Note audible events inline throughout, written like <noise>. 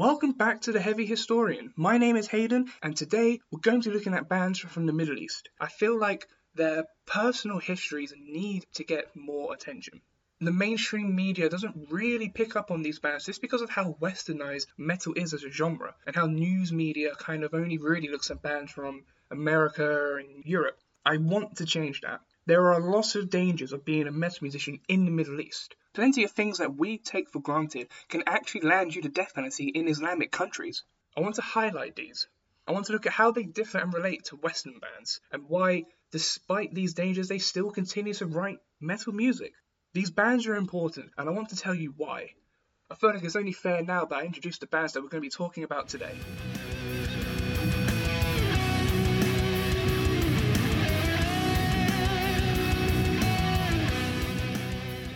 Welcome back to the Heavy Historian. My name is Hayden, and today we're going to be looking at bands from the Middle East. I feel like their personal histories need to get more attention. The mainstream media doesn't really pick up on these bands just because of how westernized metal is as a genre, and how news media kind of only really looks at bands from America and Europe. I want to change that. There are a lot of dangers of being a metal musician in the Middle East. Plenty of things that we take for granted can actually land you the death penalty in Islamic countries. I want to highlight these. I want to look at how they differ and relate to Western bands, and why, despite these dangers, they still continue to write metal music. These bands are important, and I want to tell you why. I feel like it's only fair now that I introduce the bands that we're going to be talking about today.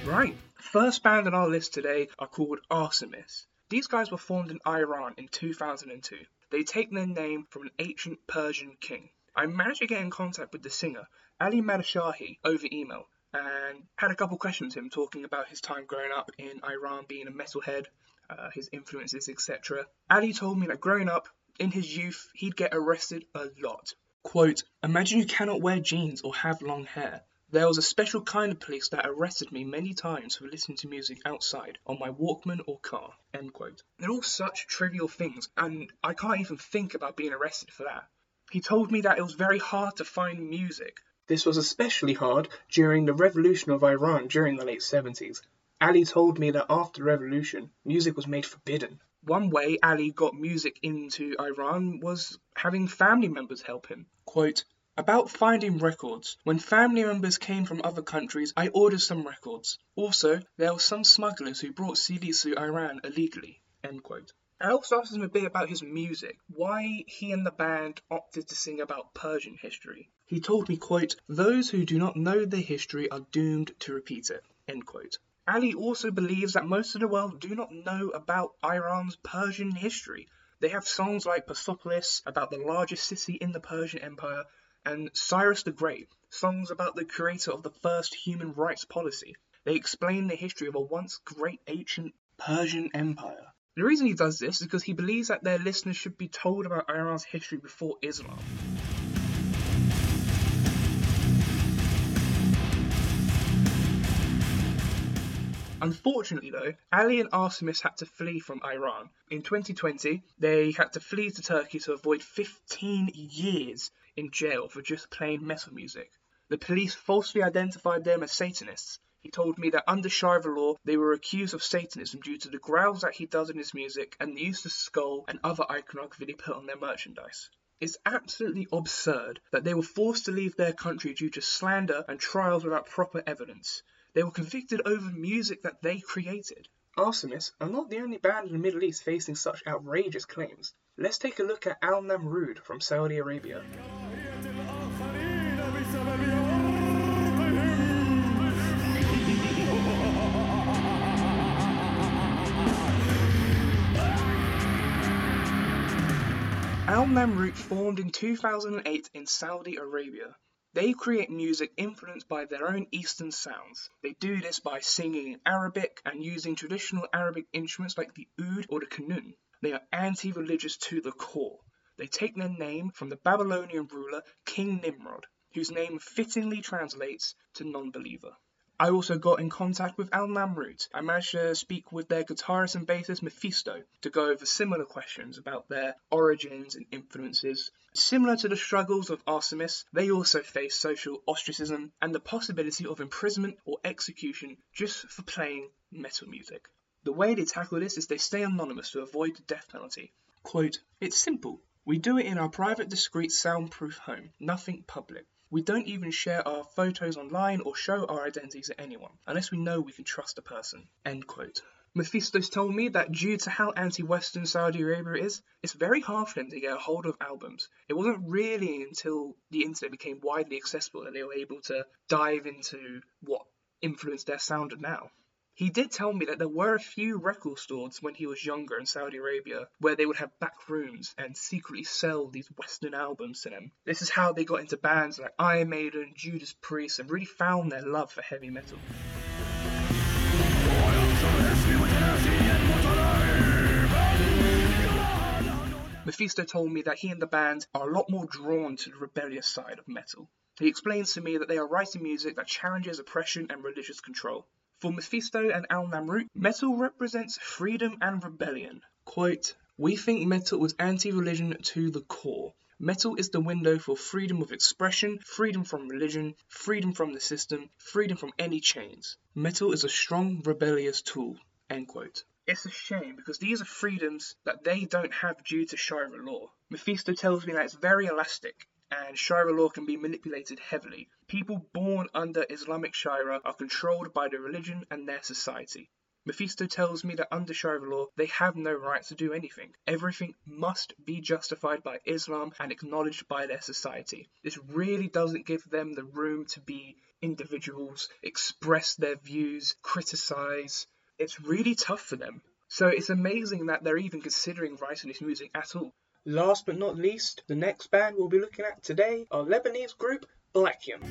Right, first band on our list today are called Arsames. These guys were formed in Iran in 2002. They take their name from an ancient Persian king. I managed to get in contact with the singer, Ali Madashahi, over email and had a couple questions him talking about his time growing up in Iran, being a metalhead, uh, his influences, etc. Ali told me that growing up, in his youth, he'd get arrested a lot. Quote, Imagine you cannot wear jeans or have long hair. There was a special kind of police that arrested me many times for listening to music outside on my Walkman or car. End quote. They're all such trivial things, and I can't even think about being arrested for that. He told me that it was very hard to find music. This was especially hard during the revolution of Iran during the late 70s. Ali told me that after the revolution, music was made forbidden. One way Ali got music into Iran was having family members help him. Quote, about finding records. When family members came from other countries, I ordered some records. Also, there were some smugglers who brought CDs to Iran illegally. End quote. I also asked him a bit about his music, why he and the band opted to sing about Persian history. He told me, quote, those who do not know their history are doomed to repeat it, end quote. Ali also believes that most of the world do not know about Iran's Persian history. They have songs like Persepolis, about the largest city in the Persian Empire, and Cyrus the Great, songs about the creator of the first human rights policy. They explain the history of a once great ancient Persian empire. The reason he does this is because he believes that their listeners should be told about Iran's history before Islam. Unfortunately, though, Ali and Arsames had to flee from Iran. In 2020, they had to flee to Turkey to avoid 15 years in jail for just playing metal music. The police falsely identified them as Satanists. He told me that under Sharia law, they were accused of Satanism due to the growls that he does in his music and the use of skull and other iconography they put on their merchandise. It's absolutely absurd that they were forced to leave their country due to slander and trials without proper evidence. They were convicted over music that they created. Arsames are not the only band in the Middle East facing such outrageous claims. Let's take a look at Al-Namrood from Saudi Arabia. Al-Namrood formed in 2008 in Saudi Arabia. They create music influenced by their own Eastern sounds. They do this by singing in Arabic and using traditional Arabic instruments like the oud or the kanun. They are anti religious to the core. They take their name from the Babylonian ruler King Nimrod, whose name fittingly translates to non believer. I also got in contact with Al-Namrood. I managed to speak with their guitarist and bassist Mephisto to go over similar questions about their origins and influences. Similar to the struggles of Arsames, they also face social ostracism and the possibility of imprisonment or execution just for playing metal music. The way they tackle this is they stay anonymous to avoid the death penalty. Quote, It's simple. We do it in our private, discreet, soundproof home, nothing public. We don't even share our photos online or show our identities to anyone, unless we know we can trust a person. End quote. Mephistos told me that due to how anti-Western Saudi Arabia is, it's very hard for them to get a hold of albums. It wasn't really until the internet became widely accessible that they were able to dive into what influenced their sound now. He did tell me that there were a few record stores when he was younger in Saudi Arabia where they would have back rooms and secretly sell these Western albums to them. This is how they got into bands like Iron Maiden, Judas Priest, and really found their love for heavy metal. Mephisto told me that he and the band are a lot more drawn to the rebellious side of metal. He explains to me that they are writing music that challenges oppression and religious control. For Mephisto and Al-Namrood, metal represents freedom and rebellion. Quote, We think metal is anti religion to the core. Metal is the window for freedom of expression, freedom from religion, freedom from the system, freedom from any chains. Metal is a strong, rebellious tool. End quote. It's a shame because these are freedoms that they don't have due to Sharia law. Mephisto tells me that it's very elastic and Sharia law can be manipulated heavily. People born under Islamic Sharia are controlled by their religion and their society. Mephisto tells me that under Sharia law, they have no right to do anything. Everything must be justified by Islam and acknowledged by their society. This really doesn't give them the room to be individuals, express their views, criticize. It's really tough for them. So it's amazing that they're even considering writing this music at all. Last but not least, the next band we'll be looking at today are Lebanese group Blaakyum.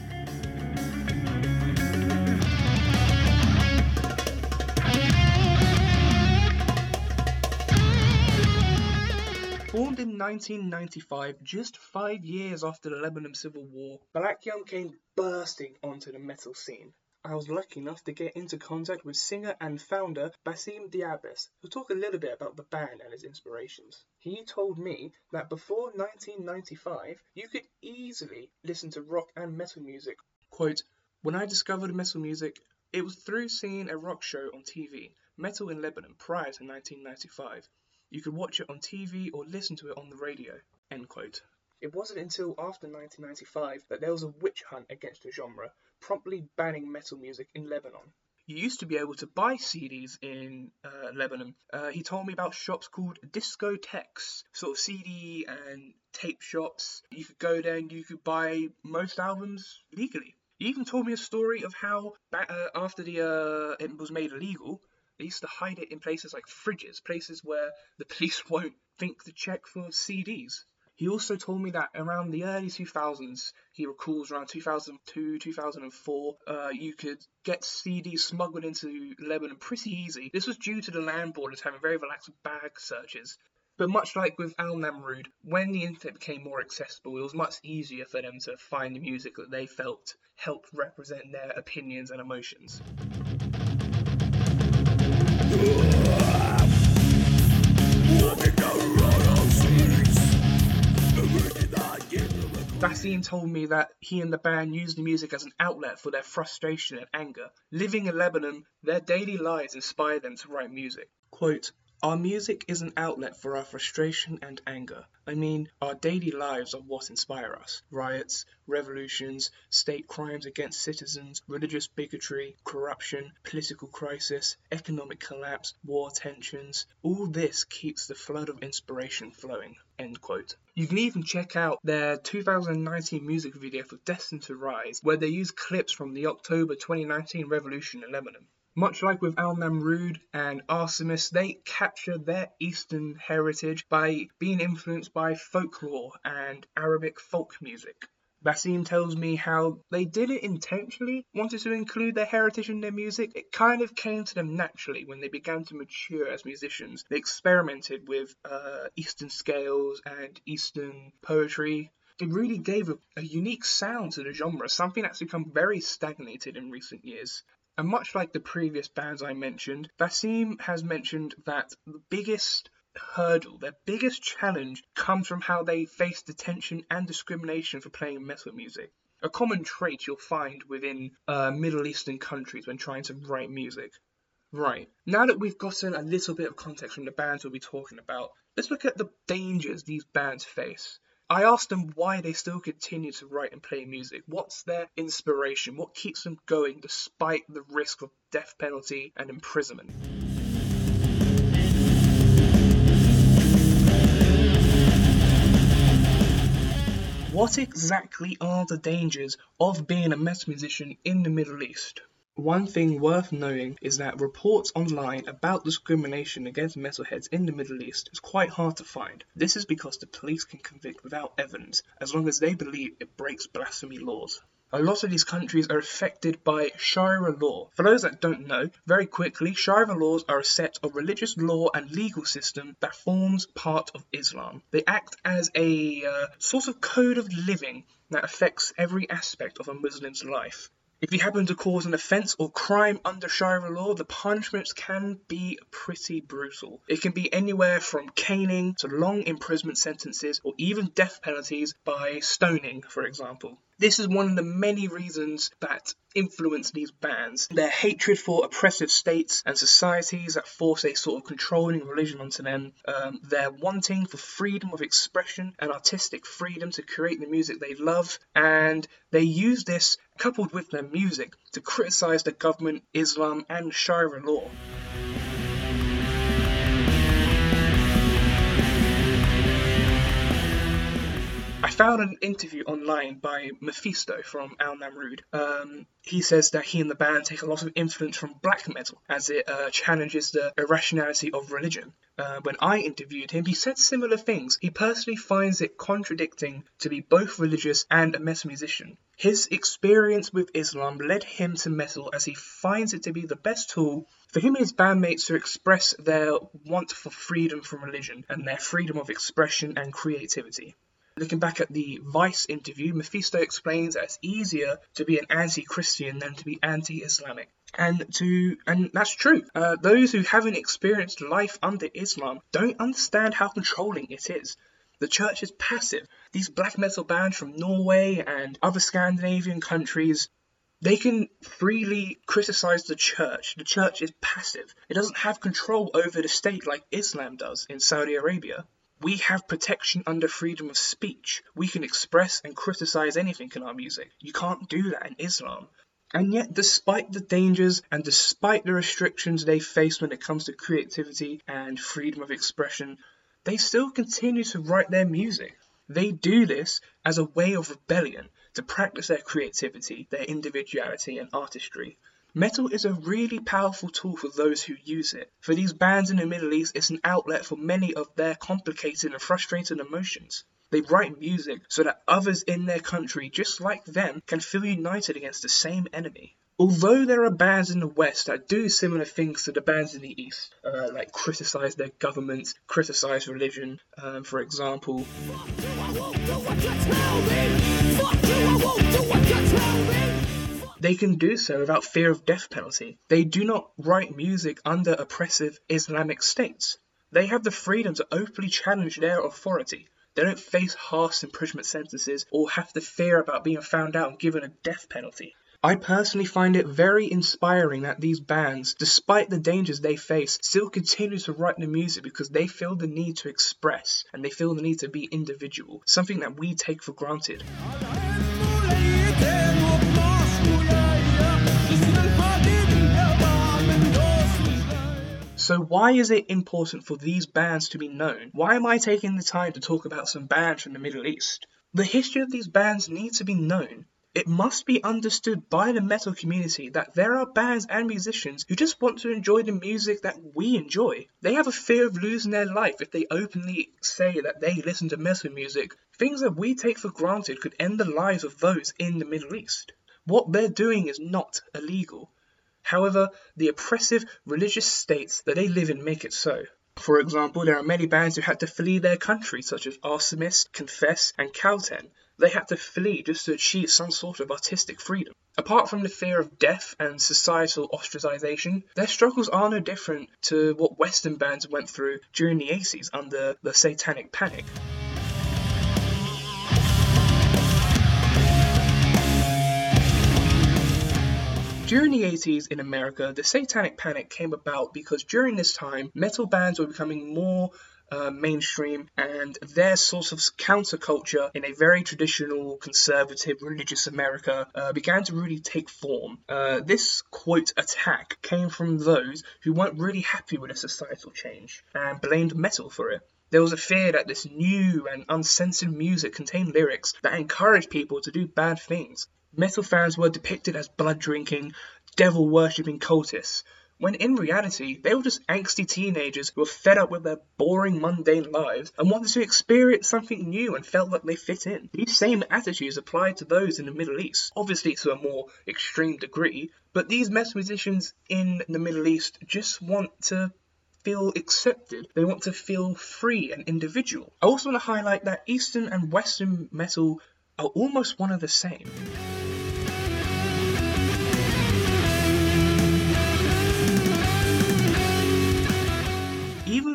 Formed in 1995, just five years after the Lebanon Civil War, Blaakyum came bursting onto the metal scene. I was lucky enough to get into contact with singer and founder Bassem Deaibess, who'll talk a little bit about the band and its inspirations. He told me that before 1995, you could easily listen to rock and metal music. Quote, When I discovered metal music, it was through seeing a rock show on TV, Metal in Lebanon, prior to 1995. You could watch it on TV or listen to it on the radio. End quote. It wasn't until after 1995 that there was a witch hunt against the genre, promptly banning metal music in Lebanon. You used to be able to buy CDs in uh, Lebanon. Uh, he told me about shops called discotheques, sort of CD and tape shops. You could go there and you could buy most albums legally. He even told me a story of how uh, after the uh, it was made illegal, they used to hide it in places like fridges, places where the <laughs> police won't think to check for CDs. He also told me that around the early 2000s, he recalls around 2002, 2004, uh, you could get CDs smuggled into Lebanon pretty easy. This was due to the landlords having very relaxed bag searches. But much like with Al-Namrood, when the internet became more accessible, it was much easier for them to find the music that they felt helped represent their opinions and emotions. Bassem told me that he and the band used the music as an outlet for their frustration and anger. Living in Lebanon, their daily lives inspired them to write music. Quote, our music is an outlet for our frustration and anger. I mean, our daily lives are what inspire us. Riots, revolutions, state crimes against citizens, religious bigotry, corruption, political crisis, economic collapse, war tensions. All this keeps the flood of inspiration flowing. End quote. You can even check out their 2019 music video for Destined to Rise, where they use clips from the October 2019 revolution in Lebanon. Much like with Al-Namrood and Arsames, they capture their Eastern heritage by being influenced by folklore and Arabic folk music. Bassem tells me how they didn't intentionally wanted to include their heritage in their music. It kind of came to them naturally when they began to mature as musicians. They experimented with uh, Eastern scales and Eastern poetry. It really gave a, a unique sound to the genre, something that's become very stagnated in recent years. And much like the previous bands I mentioned, Bassem has mentioned that the biggest hurdle, their biggest challenge comes from how they face detention and discrimination for playing metal music. A common trait you'll find within uh, Middle Eastern countries when trying to write music. Right, now that we've gotten a little bit of context from the bands we'll be talking about, let's look at the dangers these bands face. I asked them why they still continue to write and play music. What's their inspiration? What keeps them going despite the risk of death penalty and imprisonment? What exactly are the dangers of being a metal musician in the Middle East? One thing worth knowing is that reports online about discrimination against metalheads in the Middle East is quite hard to find. This is because the police can convict without evidence, as long as they believe it breaks blasphemy laws. a lot of these countries are affected by Sharia law. For those that don't know, very quickly, Sharia laws are a set of religious law and legal system that forms part of Islam. They act as a uh, sort of code of living that affects every aspect of a Muslim's life. If you happen to cause an offence or crime under Sharia law, the punishments can be pretty brutal. It can be anywhere from caning to long imprisonment sentences or even death penalties by stoning, for example. This is one of the many reasons that influence these bans. Their hatred for oppressive states and societies that force a sort of controlling religion onto them, um, their wanting for freedom of expression and artistic freedom to create the music they love, and they use this coupled with their music to criticize the government, Islam, and Sharia law. I found an interview online by Mephisto from Al-Namrood. Um, he says that he and the band take a lot of influence from black metal as it uh, challenges the irrationality of religion. Uh, when I interviewed him, he said similar things. He personally finds it contradicting to be both religious and a metal musician. His experience with Islam led him to metal as he finds it to be the best tool for him and his bandmates to express their want for freedom from religion and their freedom of expression and creativity. Looking back at the Vice interview, Mephisto explains that it's easier to be an anti-Christian than to be anti-Islamic. And to and that's true. Uh, those who haven't experienced life under Islam don't understand how controlling it is. The church is passive. These black metal bands from Norway and other Scandinavian countries, they can freely criticize the church. The church is passive. It doesn't have control over the state like Islam does in Saudi Arabia. We have protection under freedom of speech. We can express and criticize anything in our music. You can't do that in Islam. And yet, despite the dangers and despite the restrictions they face when it comes to creativity and freedom of expression, they still continue to write their music. They do this as a way of rebellion to practice their creativity, their individuality, and artistry. Metal is a really powerful tool for those who use it. For these bands in the Middle East, it's an outlet for many of their complicated and frustrated emotions. They write music so that others in their country, just like them, can feel united against the same enemy. Although there are bands in the West that do similar things to the bands in the East, uh, like criticize their governments, criticize religion, um, for example. They can do so without fear of death penalty. They do not write music under oppressive Islamic states. They have the freedom to openly challenge their authority. They don't face harsh imprisonment sentences or have to fear about being found out and given a death penalty. I personally find it very inspiring that these bands, despite the dangers they face, still continue to write the music because they feel the need to express and they feel the need to be individual, something that we take for granted. So why is it important for these bands to be known? Why am I taking the time to talk about some bands from the Middle East? The history of these bands needs to be known. It must be understood by the metal community that there are bands and musicians who just want to enjoy the music that we enjoy. They have a fear of losing their life if they openly say that they listen to metal music. Things that we take for granted could end the lives of those in the Middle East. What they're doing is not illegal. However, the oppressive religious states that they live in make it so. For example, there are many bands who had to flee their country, such as Arsames, Confess, and Kowten. They had to flee just to achieve some sort of artistic freedom. Apart from the fear of death and societal ostracization, their struggles are no different to what Western bands went through during the 80s under the Satanic Panic. During the 80s in America, the Satanic Panic came about because during this time, metal bands were becoming more uh, mainstream and their sort of counterculture in a very traditional, conservative, religious America uh, began to really take form. Uh, this quote attack came from those who weren't really happy with the societal change and blamed metal for it. There was a fear that this new and uncensored music contained lyrics that encouraged people to do bad things. Metal fans were depicted as blood drinking, devil worshipping cultists. when in reality, they were just angsty teenagers who were fed up with their boring, mundane lives and wanted to experience something new and felt like they fit in. These same attitudes applied to those in the Middle East, obviously to a more extreme degree, but these metal musicians in the Middle East just want to feel accepted. They want to feel free and individual. I also want to highlight that Eastern and Western metal are almost one of the same.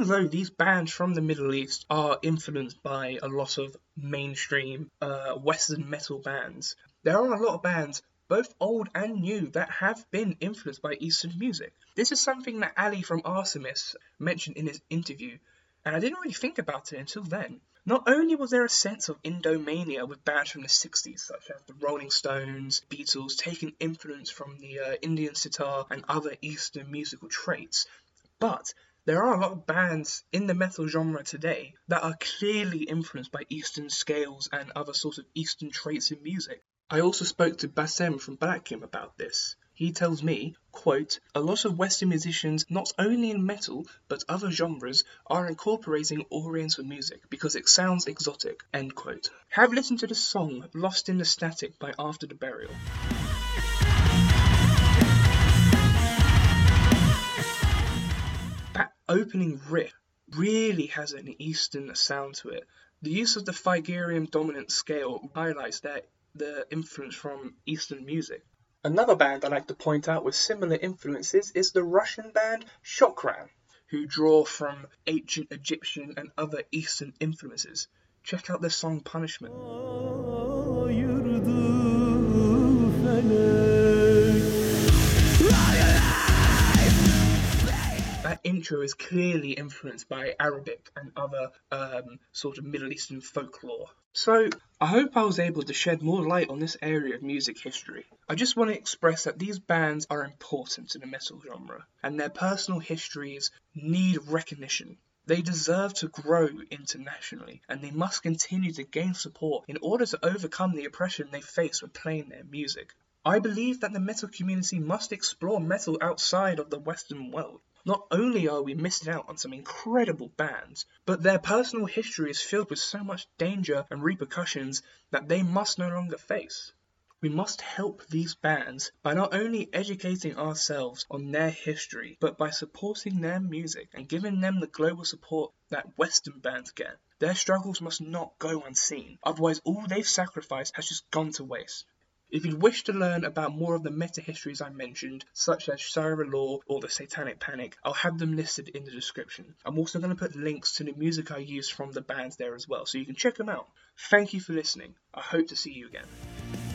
Even though these bands from the Middle East are influenced by a lot of mainstream uh, Western metal bands, there are a lot of bands, both old and new, that have been influenced by Eastern music. This is something that Ali from Arsames mentioned in his interview, and I didn't really think about it until then. Not only was there a sense of Indomania with bands from the 60s, such as the Rolling Stones, Beatles, taking influence from the uh, Indian sitar and other Eastern musical traits, but there are a lot of bands in the metal genre today that are clearly influenced by Eastern scales and other sorts of Eastern traits in music. I also spoke to Bassem from Blaakyum about this. He tells me, quote, a lot of Western musicians, not only in metal, but other genres, are incorporating Oriental music because it sounds exotic, end quote. Have listened to the song Lost in the Static by After the Burial. Opening riff really has an Eastern sound to it. The use of the Phrygian dominant scale highlights that the influence from Eastern music. Another band I like to point out with similar influences is the Russian band Shokran, who draw from ancient Egyptian and other Eastern influences. Check out their song Punishment. Intro is clearly influenced by Arabic and other um, sort of Middle Eastern folklore. So, I hope I was able to shed more light on this area of music history. I just want to express that these bands are important to the metal genre, and their personal histories need recognition. They deserve to grow internationally, and they must continue to gain support in order to overcome the oppression they face when playing their music. I believe that the metal community must explore metal outside of the Western world. Not only are we missing out on some incredible bands, but their personal history is filled with so much danger and repercussions that they must no longer face. We must help these bands by not only educating ourselves on their history, but by supporting their music and giving them the global support that Western bands get. Their struggles must not go unseen, otherwise, all they've sacrificed has just gone to waste. If you wish to learn about more of the meta histories I mentioned, such as Sharia law or the Satanic Panic, I'll have them listed in the description. I'm also going to put links to the music I use from the bands there as well, so you can check them out. Thank you for listening. I hope to see you again.